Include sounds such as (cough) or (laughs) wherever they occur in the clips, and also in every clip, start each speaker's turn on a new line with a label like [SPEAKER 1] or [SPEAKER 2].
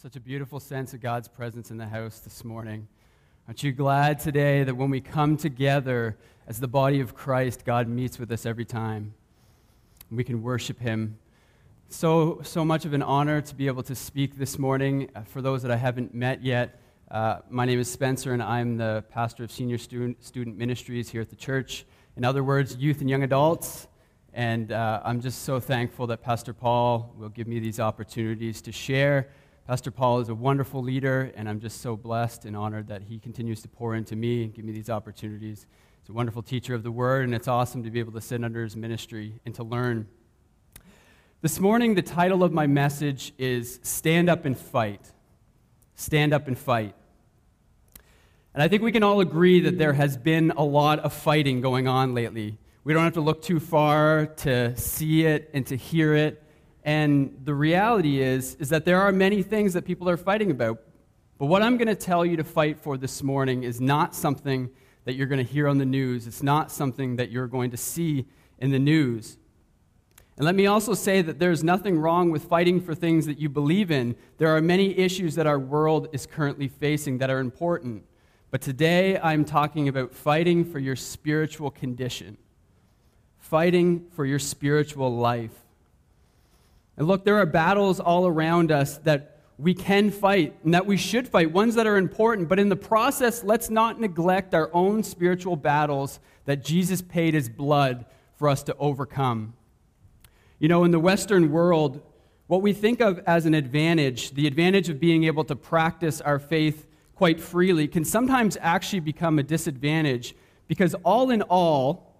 [SPEAKER 1] Such a beautiful sense of God's presence in the house this morning. Aren't you glad today that when we come together as the body of Christ, God meets with us every time? We can worship Him. So, so much of an honor to be able to speak this morning. Uh, for those that I haven't met yet, uh, my name is Spencer, and I'm the pastor of senior student, student ministries here at the church. In other words, youth and young adults. And uh, I'm just so thankful that Pastor Paul will give me these opportunities to share Pastor Paul is a wonderful leader, and I'm just so blessed and honored that he continues to pour into me and give me these opportunities. He's a wonderful teacher of the word, and it's awesome to be able to sit under his ministry and to learn. This morning, the title of my message is Stand Up and Fight. Stand Up and Fight. And I think we can all agree that there has been a lot of fighting going on lately. We don't have to look too far to see it and to hear it. And the reality is, is that there are many things that people are fighting about. But what I'm going to tell you to fight for this morning is not something that you're going to hear on the news. It's not something that you're going to see in the news. And let me also say that there's nothing wrong with fighting for things that you believe in. There are many issues that our world is currently facing that are important. But today I'm talking about fighting for your spiritual condition, fighting for your spiritual life. And look, there are battles all around us that we can fight and that we should fight, ones that are important. But in the process, let's not neglect our own spiritual battles that Jesus paid his blood for us to overcome. You know, in the Western world, what we think of as an advantage, the advantage of being able to practice our faith quite freely, can sometimes actually become a disadvantage because, all in all,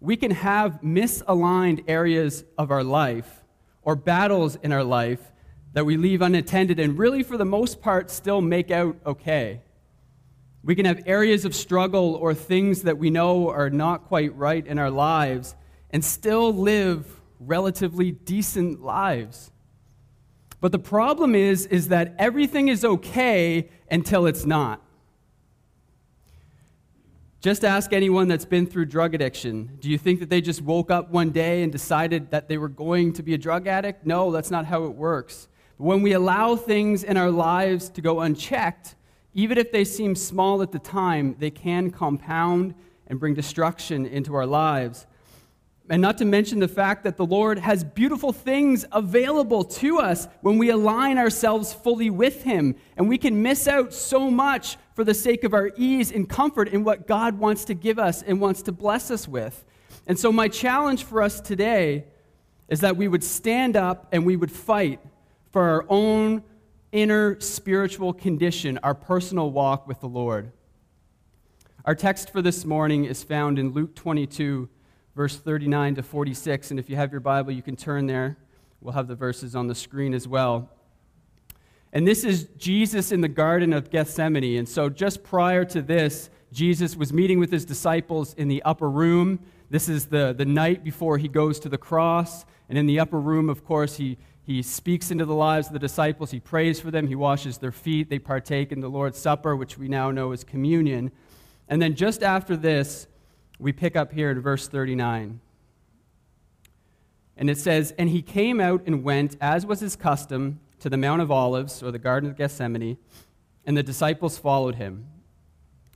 [SPEAKER 1] we can have misaligned areas of our life or battles in our life that we leave unattended and really, for the most part, still make out okay. We can have areas of struggle or things that we know are not quite right in our lives and still live relatively decent lives. But the problem is, is that everything is okay until it's not. Just ask anyone that's been through drug addiction. Do you think that they just woke up one day and decided that they were going to be a drug addict? No, that's not how it works. But When we allow things in our lives to go unchecked, even if they seem small at the time, they can compound and bring destruction into our lives. And not to mention the fact that the Lord has beautiful things available to us when we align ourselves fully with Him. And we can miss out so much for the sake of our ease and comfort in what God wants to give us and wants to bless us with. And so, my challenge for us today is that we would stand up and we would fight for our own inner spiritual condition, our personal walk with the Lord. Our text for this morning is found in Luke 22 verse 39 to 46. And if you have your Bible, you can turn there. We'll have the verses on the screen as well. And this is Jesus in the Garden of Gethsemane. And so, just prior to this, Jesus was meeting with his disciples in the upper room. This is the, the night before he goes to the cross. And in the upper room, of course, he, he speaks into the lives of the disciples. He prays for them. He washes their feet. They partake in the Lord's Supper, which we now know as communion. And then, just after this, we pick up here in verse 39. And it says, And he came out and went, as was his custom, to the Mount of Olives, or the Garden of Gethsemane, and the disciples followed him.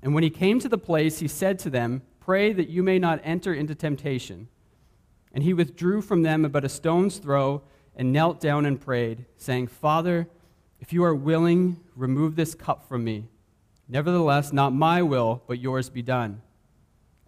[SPEAKER 1] And when he came to the place, he said to them, Pray that you may not enter into temptation. And he withdrew from them about a stone's throw and knelt down and prayed, saying, Father, if you are willing, remove this cup from me. Nevertheless, not my will, but yours be done.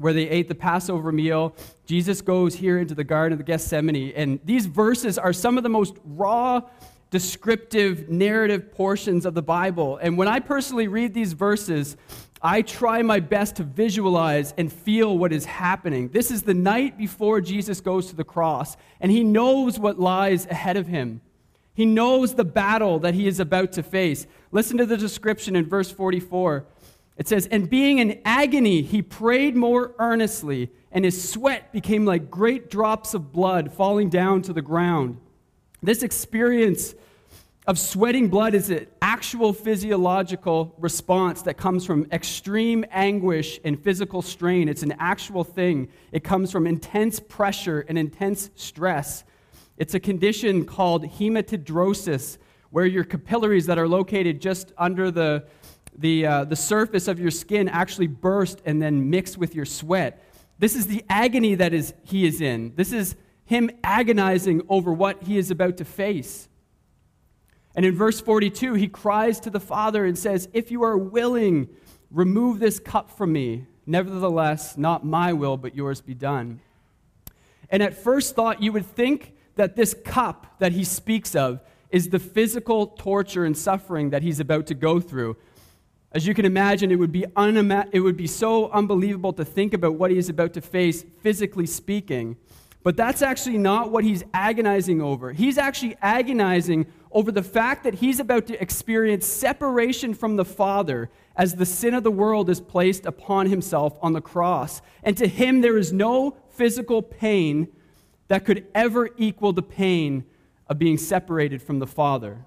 [SPEAKER 1] where they ate the Passover meal. Jesus goes here into the Garden of the Gethsemane. And these verses are some of the most raw, descriptive, narrative portions of the Bible. And when I personally read these verses, I try my best to visualize and feel what is happening. This is the night before Jesus goes to the cross, and he knows what lies ahead of him. He knows the battle that he is about to face. Listen to the description in verse 44. It says, And being in agony, he prayed more earnestly, and his sweat became like great drops of blood falling down to the ground. This experience of sweating blood is an actual physiological response that comes from extreme anguish and physical strain. It's an actual thing. It comes from intense pressure and intense stress. It's a condition called hematidrosis, where your capillaries that are located just under the, the, uh, the surface of your skin actually burst and then mix with your sweat. This is the agony that is, he is in. This is him agonizing over what he is about to face. And in verse 42, he cries to the Father and says, If you are willing, remove this cup from me. Nevertheless, not my will, but yours be done. And at first thought, you would think that this cup that he speaks of is the physical torture and suffering that he's about to go through. As you can imagine, it would be, unima- it would be so unbelievable to think about what he is about to face, physically speaking. But that's actually not what he's agonizing over. He's actually agonizing over the fact that he's about to experience separation from the Father as the sin of the world is placed upon himself on the cross. And to him, there is no physical pain that could ever equal the pain of being separated from the Father.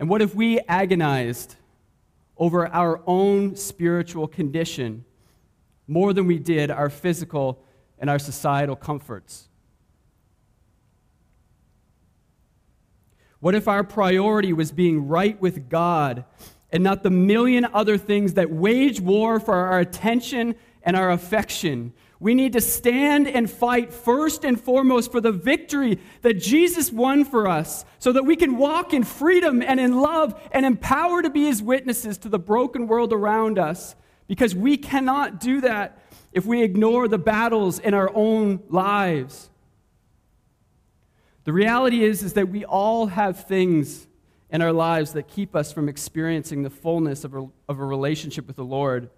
[SPEAKER 1] And what if we agonized over our own spiritual condition more than we did our physical and our societal comforts? What if our priority was being right with God and not the million other things that wage war for our attention and our affection? We need to stand and fight first and foremost for the victory that Jesus won for us so that we can walk in freedom and in love and empower to be his witnesses to the broken world around us. Because we cannot do that if we ignore the battles in our own lives. The reality is, is that we all have things in our lives that keep us from experiencing the fullness of a, of a relationship with the Lord.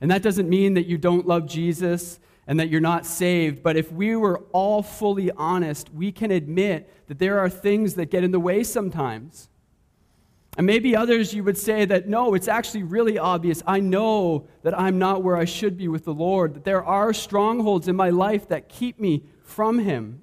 [SPEAKER 1] And that doesn't mean that you don't love Jesus and that you're not saved, but if we were all fully honest, we can admit that there are things that get in the way sometimes. And maybe others you would say that no, it's actually really obvious. I know that I'm not where I should be with the Lord, that there are strongholds in my life that keep me from Him.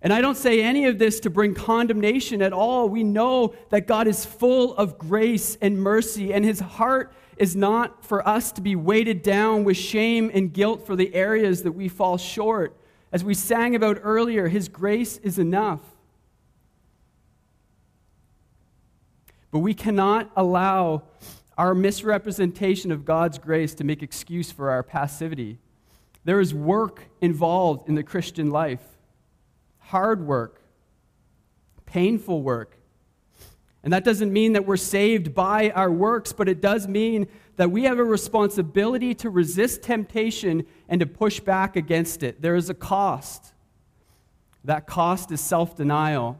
[SPEAKER 1] And I don't say any of this to bring condemnation at all. We know that God is full of grace and mercy, and his heart is not for us to be weighted down with shame and guilt for the areas that we fall short. As we sang about earlier, his grace is enough. But we cannot allow our misrepresentation of God's grace to make excuse for our passivity. There is work involved in the Christian life hard work, painful work. And that doesn't mean that we're saved by our works, but it does mean that we have a responsibility to resist temptation and to push back against it. There is a cost. That cost is self denial.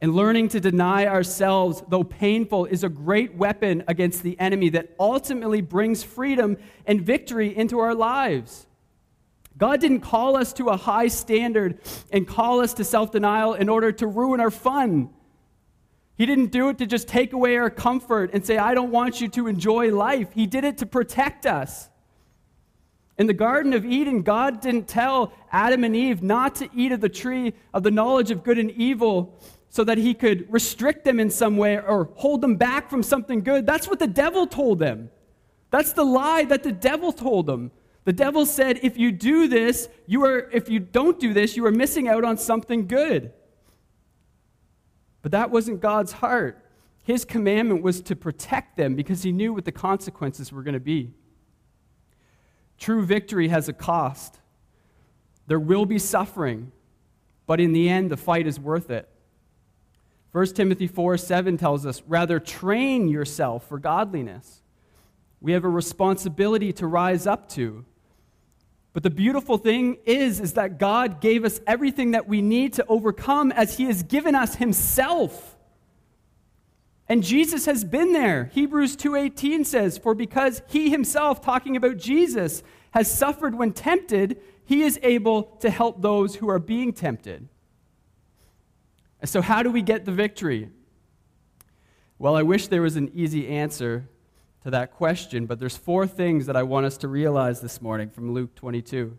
[SPEAKER 1] And learning to deny ourselves, though painful, is a great weapon against the enemy that ultimately brings freedom and victory into our lives. God didn't call us to a high standard and call us to self denial in order to ruin our fun. He didn't do it to just take away our comfort and say, I don't want you to enjoy life. He did it to protect us. In the Garden of Eden, God didn't tell Adam and Eve not to eat of the tree of the knowledge of good and evil so that he could restrict them in some way or hold them back from something good. That's what the devil told them. That's the lie that the devil told them. The devil said, if you do this, you are, if you don't do this, you are missing out on something good. But that wasn't God's heart. His commandment was to protect them because he knew what the consequences were going to be. True victory has a cost. There will be suffering, but in the end, the fight is worth it. 1 Timothy 4 7 tells us, rather train yourself for godliness. We have a responsibility to rise up to. But the beautiful thing is is that God gave us everything that we need to overcome as he has given us himself. And Jesus has been there. Hebrews 2:18 says, "For because he himself talking about Jesus has suffered when tempted, he is able to help those who are being tempted." And so how do we get the victory? Well, I wish there was an easy answer to that question, but there's four things that I want us to realize this morning from Luke 22.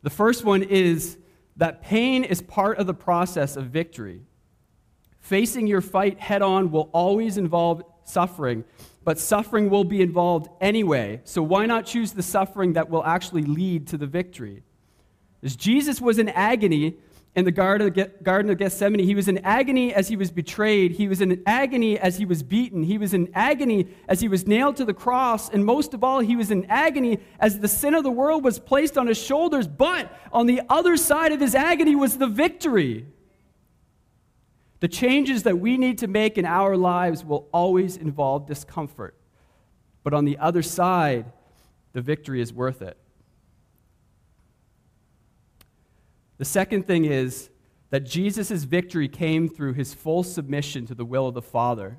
[SPEAKER 1] The first one is that pain is part of the process of victory. Facing your fight head on will always involve suffering, but suffering will be involved anyway. So why not choose the suffering that will actually lead to the victory? As Jesus was in agony in the Garden of Gethsemane, he was in agony as he was betrayed. He was in agony as he was beaten. He was in agony as he was nailed to the cross. And most of all, he was in agony as the sin of the world was placed on his shoulders. But on the other side of his agony was the victory. The changes that we need to make in our lives will always involve discomfort. But on the other side, the victory is worth it. The second thing is that Jesus' victory came through his full submission to the will of the Father.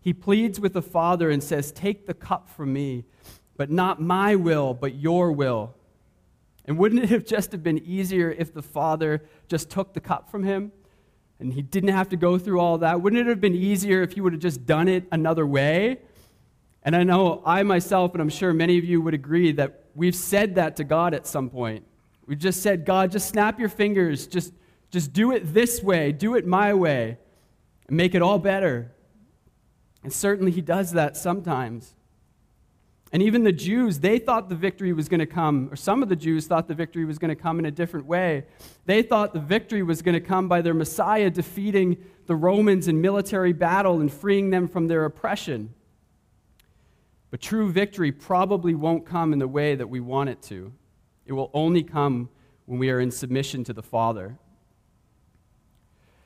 [SPEAKER 1] He pleads with the Father and says, Take the cup from me, but not my will, but your will. And wouldn't it have just have been easier if the Father just took the cup from him? and he didn't have to go through all that. Wouldn't it have been easier if he would have just done it another way? And I know I myself, and I'm sure many of you would agree, that we've said that to God at some point. We've just said, God, just snap your fingers, just, just do it this way, do it my way, and make it all better. And certainly he does that sometimes. And even the Jews, they thought the victory was going to come, or some of the Jews thought the victory was going to come in a different way. They thought the victory was going to come by their Messiah defeating the Romans in military battle and freeing them from their oppression. But true victory probably won't come in the way that we want it to. It will only come when we are in submission to the Father.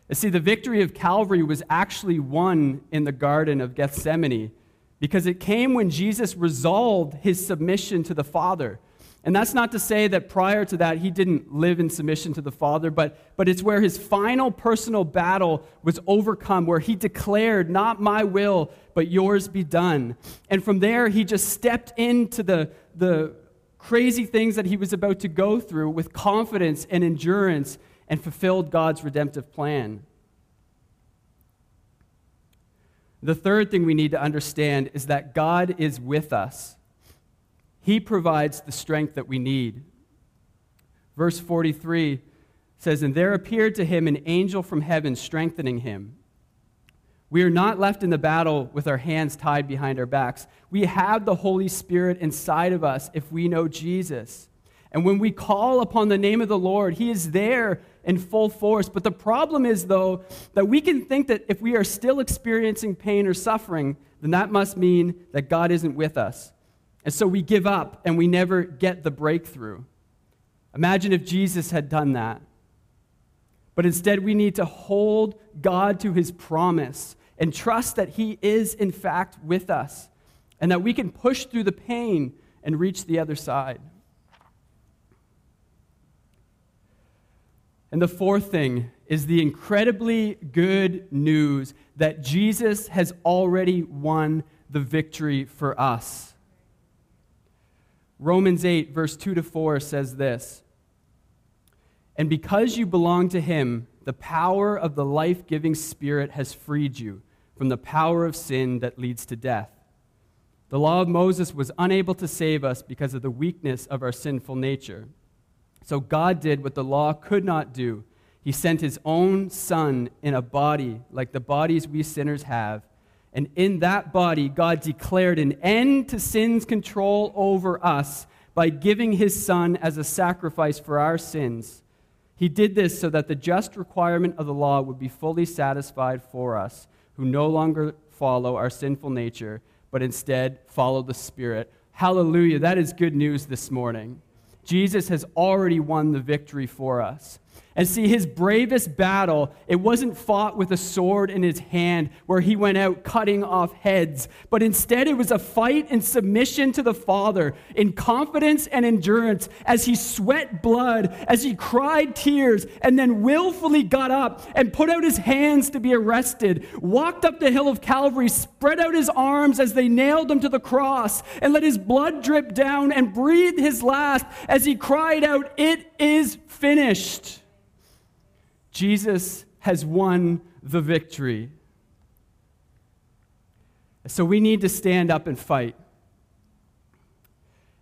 [SPEAKER 1] You see, the victory of Calvary was actually won in the Garden of Gethsemane because it came when Jesus resolved his submission to the Father. And that's not to say that prior to that he didn't live in submission to the Father, but, but it's where his final personal battle was overcome, where he declared, Not my will, but yours be done. And from there, he just stepped into the, the crazy things that he was about to go through with confidence and endurance and fulfilled God's redemptive plan. The third thing we need to understand is that God is with us. He provides the strength that we need. Verse 43 says, And there appeared to him an angel from heaven strengthening him. We are not left in the battle with our hands tied behind our backs. We have the Holy Spirit inside of us if we know Jesus. And when we call upon the name of the Lord, He is there in full force. But the problem is, though, that we can think that if we are still experiencing pain or suffering, then that must mean that God isn't with us. And so we give up and we never get the breakthrough. Imagine if Jesus had done that. But instead, we need to hold God to his promise and trust that he is, in fact, with us and that we can push through the pain and reach the other side. And the fourth thing is the incredibly good news that Jesus has already won the victory for us. Romans 8, verse 2 to 4 says this And because you belong to him, the power of the life giving Spirit has freed you from the power of sin that leads to death. The law of Moses was unable to save us because of the weakness of our sinful nature. So God did what the law could not do. He sent his own son in a body like the bodies we sinners have. And in that body, God declared an end to sin's control over us by giving his son as a sacrifice for our sins. He did this so that the just requirement of the law would be fully satisfied for us, who no longer follow our sinful nature, but instead follow the Spirit. Hallelujah. That is good news this morning. Jesus has already won the victory for us. And see, his bravest battle, it wasn't fought with a sword in his hand where he went out cutting off heads, but instead it was a fight in submission to the Father, in confidence and endurance, as he sweat blood, as he cried tears, and then willfully got up and put out his hands to be arrested, walked up the hill of Calvary, spread out his arms as they nailed him to the cross, and let his blood drip down and breathed his last as he cried out, It is finished. Jesus has won the victory. So we need to stand up and fight.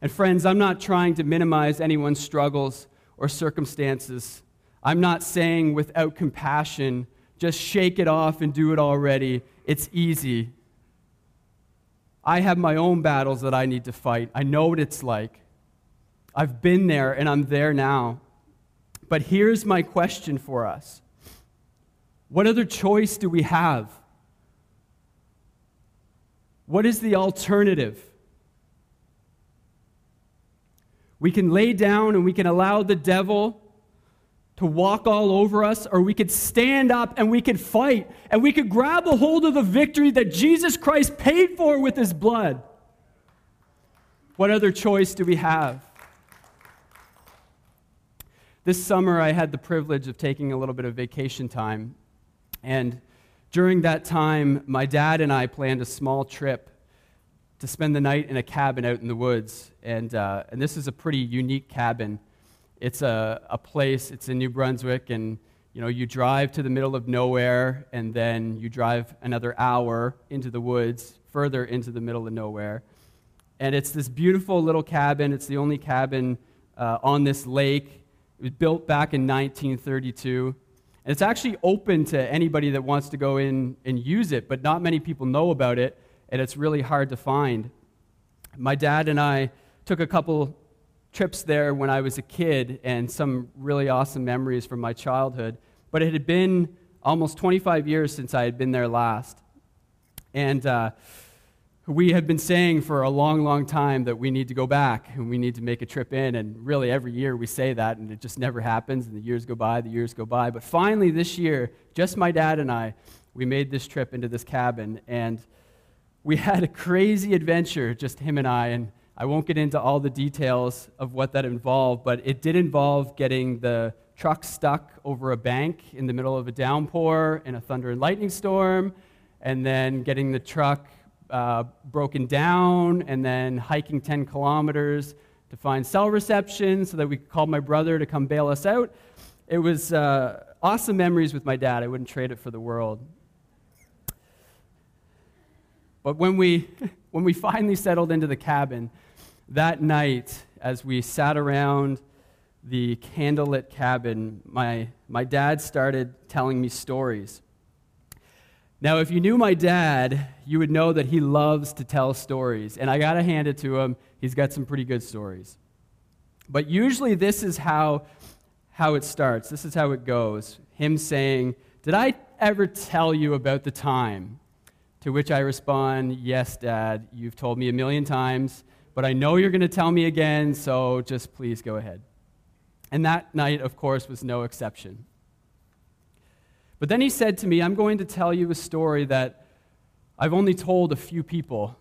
[SPEAKER 1] And friends, I'm not trying to minimize anyone's struggles or circumstances. I'm not saying without compassion, just shake it off and do it already. It's easy. I have my own battles that I need to fight. I know what it's like. I've been there and I'm there now. But here's my question for us What other choice do we have? What is the alternative? We can lay down and we can allow the devil to walk all over us, or we could stand up and we could fight and we could grab a hold of the victory that Jesus Christ paid for with his blood. What other choice do we have? This summer, I had the privilege of taking a little bit of vacation time. And during that time, my dad and I planned a small trip to spend the night in a cabin out in the woods. And, uh, and this is a pretty unique cabin. It's a, a place, it's in New Brunswick, and you know, you drive to the middle of nowhere, and then you drive another hour into the woods, further into the middle of nowhere. And it's this beautiful little cabin. It's the only cabin uh, on this lake. It was built back in 1932. And it's actually open to anybody that wants to go in and use it, but not many people know about it, and it's really hard to find. My dad and I took a couple trips there when I was a kid and some really awesome memories from my childhood, but it had been almost 25 years since I had been there last. And uh, we have been saying for a long, long time that we need to go back and we need to make a trip in. And really, every year we say that, and it just never happens. And the years go by, the years go by. But finally, this year, just my dad and I, we made this trip into this cabin. And we had a crazy adventure, just him and I. And I won't get into all the details of what that involved, but it did involve getting the truck stuck over a bank in the middle of a downpour in a thunder and lightning storm, and then getting the truck uh, broken down and then hiking 10 kilometers to find cell reception so that we could call my brother to come bail us out. It was uh, awesome memories with my dad. I wouldn't trade it for the world. But when we, (laughs) when we finally settled into the cabin, that night, as we sat around the candlelit cabin, my, my dad started telling me stories. Now, if you knew my dad, you would know that he loves to tell stories. And I got to hand it to him, he's got some pretty good stories. But usually, this is how, how it starts. This is how it goes. Him saying, Did I ever tell you about the time? To which I respond, Yes, Dad, you've told me a million times, but I know you're going to tell me again, so just please go ahead. And that night, of course, was no exception. But then he said to me, I'm going to tell you a story that I've only told a few people.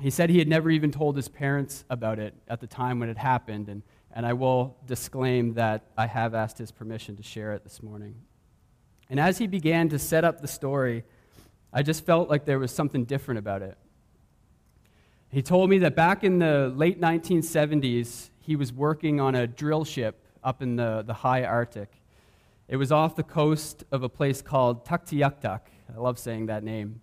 [SPEAKER 1] He said he had never even told his parents about it at the time when it happened, and, and I will disclaim that I have asked his permission to share it this morning. And as he began to set up the story, I just felt like there was something different about it. He told me that back in the late 1970s, he was working on a drill ship up in the, the high Arctic. It was off the coast of a place called Tuktoyaktuk. I love saying that name.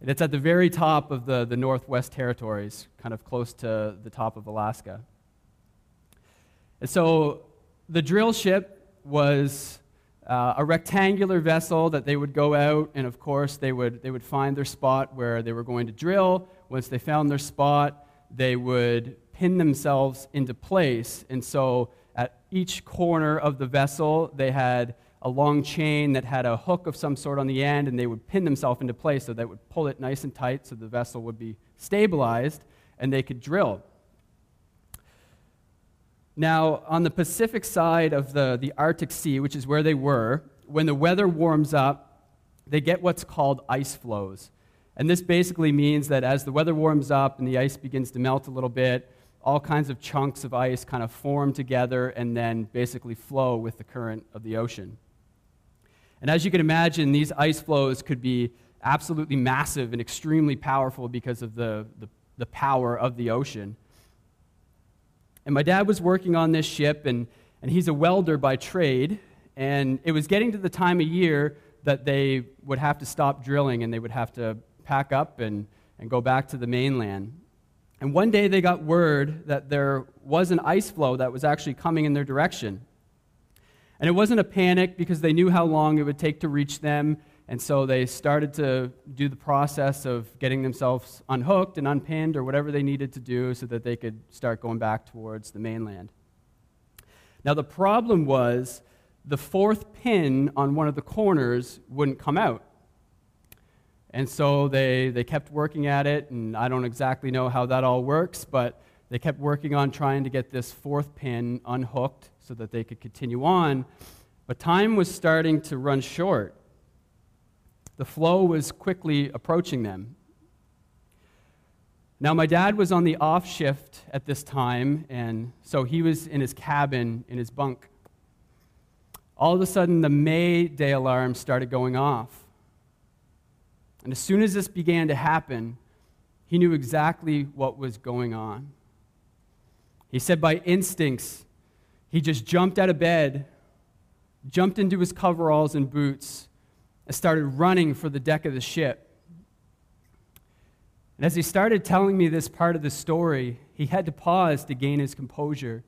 [SPEAKER 1] And it's at the very top of the, the Northwest Territories, kind of close to the top of Alaska. And so the drill ship was uh, a rectangular vessel that they would go out, and of course, they would, they would find their spot where they were going to drill. Once they found their spot, they would pin themselves into place. And so each corner of the vessel, they had a long chain that had a hook of some sort on the end, and they would pin themselves into place so that would pull it nice and tight so the vessel would be stabilized and they could drill. Now, on the Pacific side of the, the Arctic Sea, which is where they were, when the weather warms up, they get what's called ice floes. And this basically means that as the weather warms up and the ice begins to melt a little bit, all kinds of chunks of ice kind of form together and then basically flow with the current of the ocean. And as you can imagine, these ice floes could be absolutely massive and extremely powerful because of the, the, the power of the ocean. And my dad was working on this ship, and, and he's a welder by trade. And it was getting to the time of year that they would have to stop drilling and they would have to pack up and, and go back to the mainland. And one day they got word that there was an ice floe that was actually coming in their direction. And it wasn't a panic because they knew how long it would take to reach them. And so they started to do the process of getting themselves unhooked and unpinned or whatever they needed to do so that they could start going back towards the mainland. Now, the problem was the fourth pin on one of the corners wouldn't come out. And so they, they kept working at it, and I don't exactly know how that all works, but they kept working on trying to get this fourth pin unhooked so that they could continue on. But time was starting to run short. The floe was quickly approaching them. Now, my dad was on the off shift at this time, and so he was in his cabin in his bunk. All of a sudden, the May day alarm started going off. And as soon as this began to happen, he knew exactly what was going on. He said, by instincts, he just jumped out of bed, jumped into his coveralls and boots, and started running for the deck of the ship. And as he started telling me this part of the story, he had to pause to gain his composure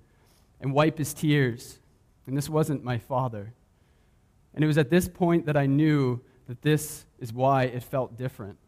[SPEAKER 1] and wipe his tears. And this wasn't my father. And it was at this point that I knew that this is why it felt different.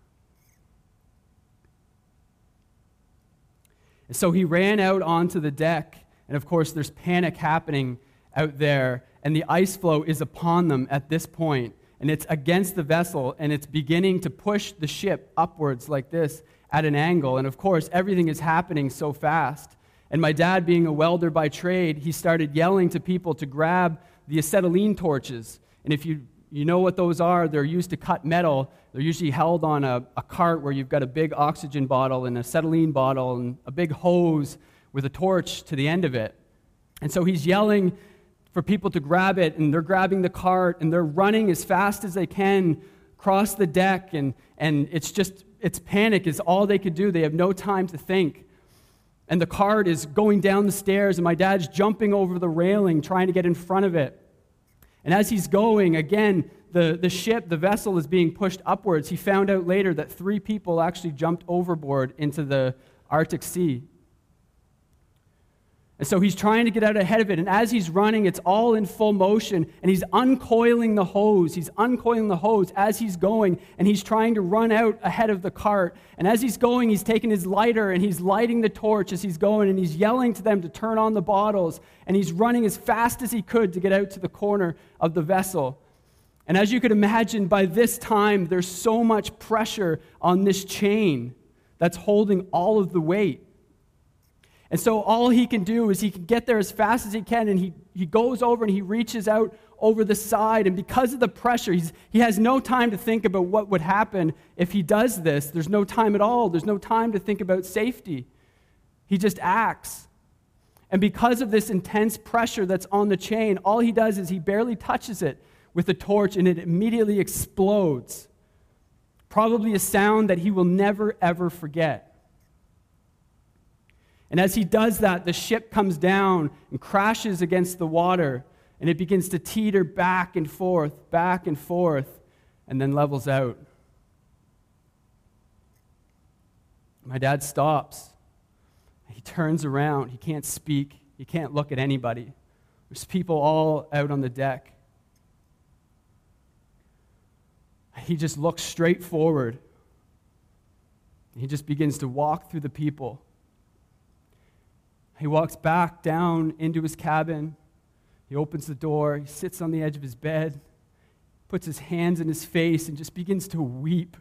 [SPEAKER 1] And so he ran out onto the deck, and of course, there's panic happening out there, and the ice floe is upon them at this point and it's against the vessel, and it's beginning to push the ship upwards like this at an angle. And of course, everything is happening so fast. And my dad, being a welder by trade, he started yelling to people to grab the acetylene torches. And if you, you know what those are, they're used to cut metal. They're usually held on a, a cart where you've got a big oxygen bottle and acetylene bottle and a big hose with a torch to the end of it. And so he's yelling for people to grab it, and they're grabbing the cart, and they're running as fast as they can across the deck, and, and it's just, it's panic is all they could do. They have no time to think. And the cart is going down the stairs, and my dad's jumping over the railing, trying to get in front of it. And as he's going, again, the, the ship, the vessel is being pushed upwards. He found out later that three people actually jumped overboard into the Arctic Sea. And so he's trying to get out ahead of it. And as he's running, it's all in full motion. And he's uncoiling the hose. He's uncoiling the hose as he's going. And he's trying to run out ahead of the cart. And as he's going, he's taking his lighter and he's lighting the torch as he's going. And he's yelling to them to turn on the bottles. And he's running as fast as he could to get out to the corner of the vessel. And as you could imagine, by this time, there's so much pressure on this chain that's holding all of the weight. And so all he can do is he can get there as fast as he can, and he, he goes over and he reaches out over the side. And because of the pressure, he's, he has no time to think about what would happen if he does this. There's no time at all. There's no time to think about safety. He just acts. And because of this intense pressure that's on the chain, all he does is he barely touches it with a torch and it immediately explodes. Probably a sound that he will never, ever forget. And as he does that, the ship comes down and crashes against the water, and it begins to teeter back and forth, back and forth, and then levels out. My dad stops. He turns around. He can't speak, he can't look at anybody. There's people all out on the deck. He just looks straight forward. He just begins to walk through the people he walks back down into his cabin. He opens the door. He sits on the edge of his bed, puts his hands in his face, and just begins to weep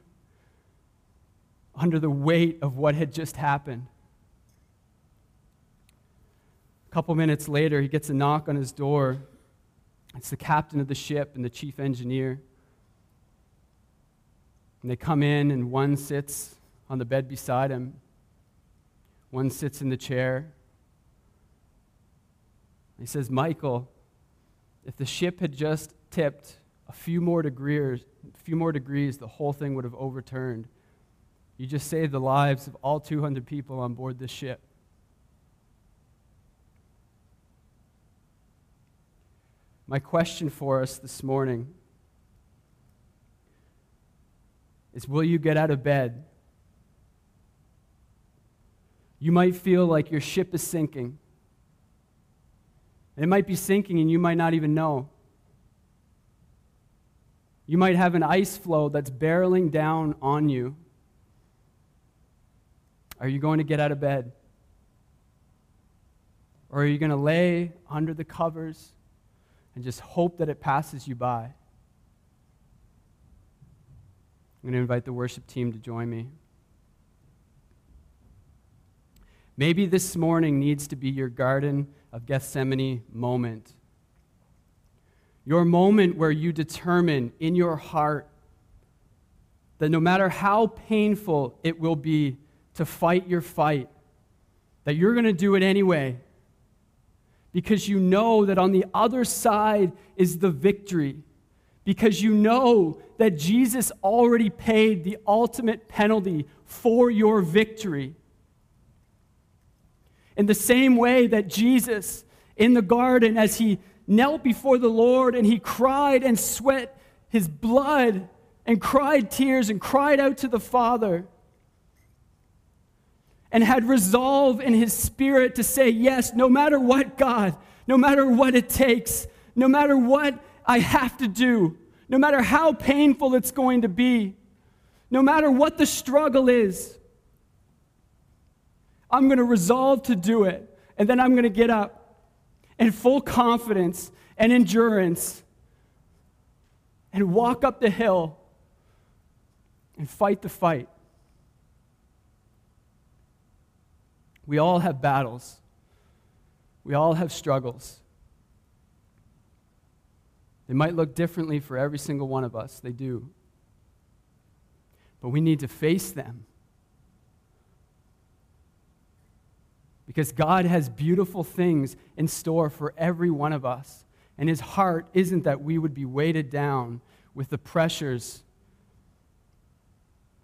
[SPEAKER 1] under the weight of what had just happened. A couple minutes later, he gets a knock on his door. It's the captain of the ship and the chief engineer. And they come in, and one sits on the bed beside him, one sits in the chair. He says, Michael, if the ship had just tipped a few more degrees, a few more degrees, the whole thing would have overturned. You just saved the lives of all 200 people on board this ship. My question for us this morning is will you get out of bed? You might feel like your ship is sinking. It might be sinking and you might not even know. You might have an ice floe that's barreling down on you. Are you going to get out of bed? Or are you going to lay under the covers and just hope that it passes you by? I'm going to invite the worship team to join me. Maybe this morning needs to be your Garden of Gethsemane moment your moment where you determine in your heart that no matter how painful it will be to fight your fight, that you're going to do it anyway. Because you know that on the other side is the victory. Because you know that Jesus already paid the ultimate penalty for your victory. In the same way that Jesus in the garden, as he knelt before the Lord and he cried and sweat his blood and cried tears and cried out to the Father and had resolve in his spirit to say, Yes, no matter what, God, no matter what it takes, no matter what I have to do, no matter how painful it's going to be, no matter what the struggle is, I'm going to resolve to do it. And then I'm going to get up in full confidence and endurance and walk up the hill and fight the fight. We all have battles. We all have struggles. They might look differently for every single one of us, they do. But we need to face them because God has beautiful things in store for every one of us. And his heart isn't that we would be weighted down with the pressures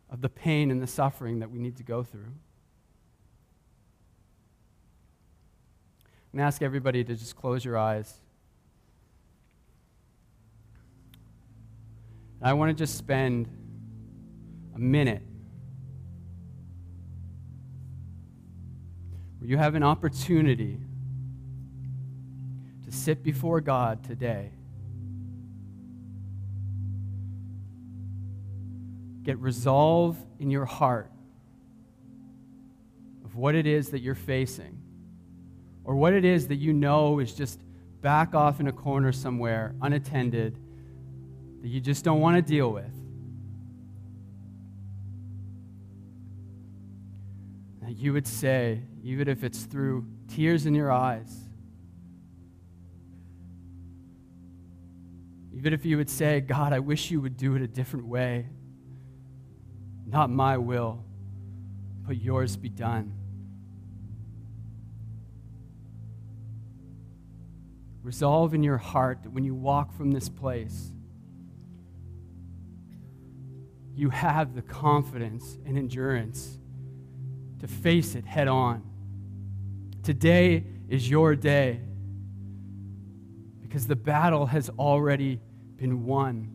[SPEAKER 1] of the pain and the suffering that we need to go through. I'm ask everybody to just close your eyes. I want to just spend a minute where you have an opportunity to sit before God today. Get resolve in your heart of what it is that you're facing, or what it is that you know is just back off in a corner somewhere, unattended, that you just don't want to deal with. That you would say, even if it's through tears in your eyes. Even if you would say, God, I wish you would do it a different way. Not my will, but yours be done. Resolve in your heart that when you walk from this place, you have the confidence and endurance to face it head on. Today is your day because the battle has already been won.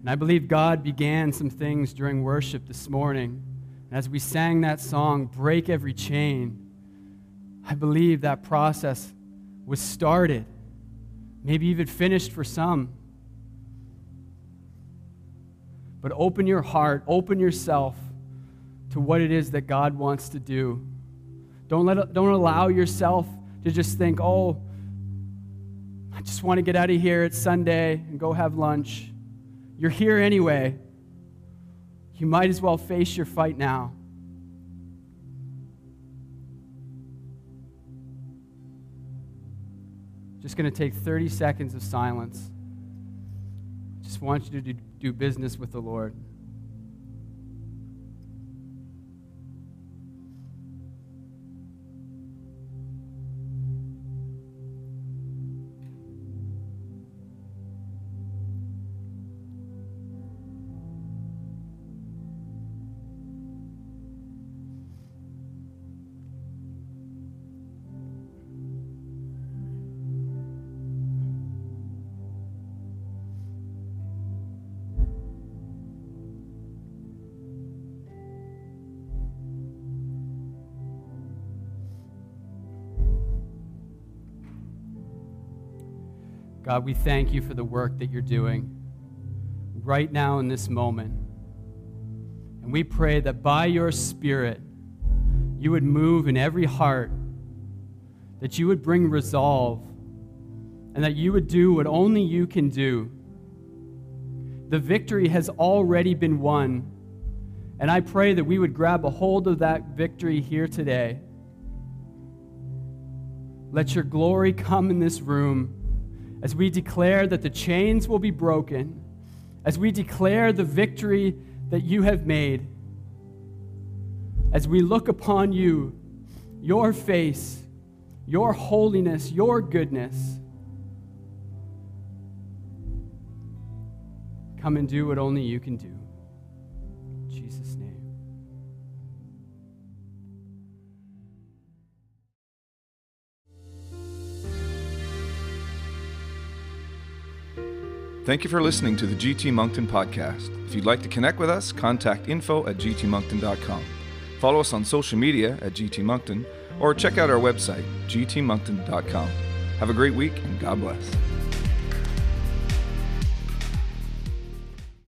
[SPEAKER 1] And I believe God began some things during worship this morning. And as we sang that song, Break Every Chain, I believe that process was started, maybe even finished for some. But open your heart, open yourself to what it is that God wants to do. Don't, let, don't allow yourself to just think, oh, I just want to get out of here. It's Sunday and go have lunch. You're here anyway. You might as well face your fight now. Just going to take 30 seconds of silence. Just want you to do business with the Lord. God, we thank you for the work that you're doing right now in this moment. And we pray that by your Spirit, you would move in every heart, that you would bring resolve, and that you would do what only you can do. The victory has already been won. And I pray that we would grab a hold of that victory here today. Let your glory come in this room as we declare that the chains will be broken, as we declare the victory that you have made, as we look upon you, your face, your holiness, your goodness. Come and do what only you can do.
[SPEAKER 2] Thank you for listening to the GT Moncton podcast. If you'd like to connect with us, contact info at gtmoncton.com. Follow us on social media at GT Moncton or check out our website, gtmoncton.com. Have a great week and God bless.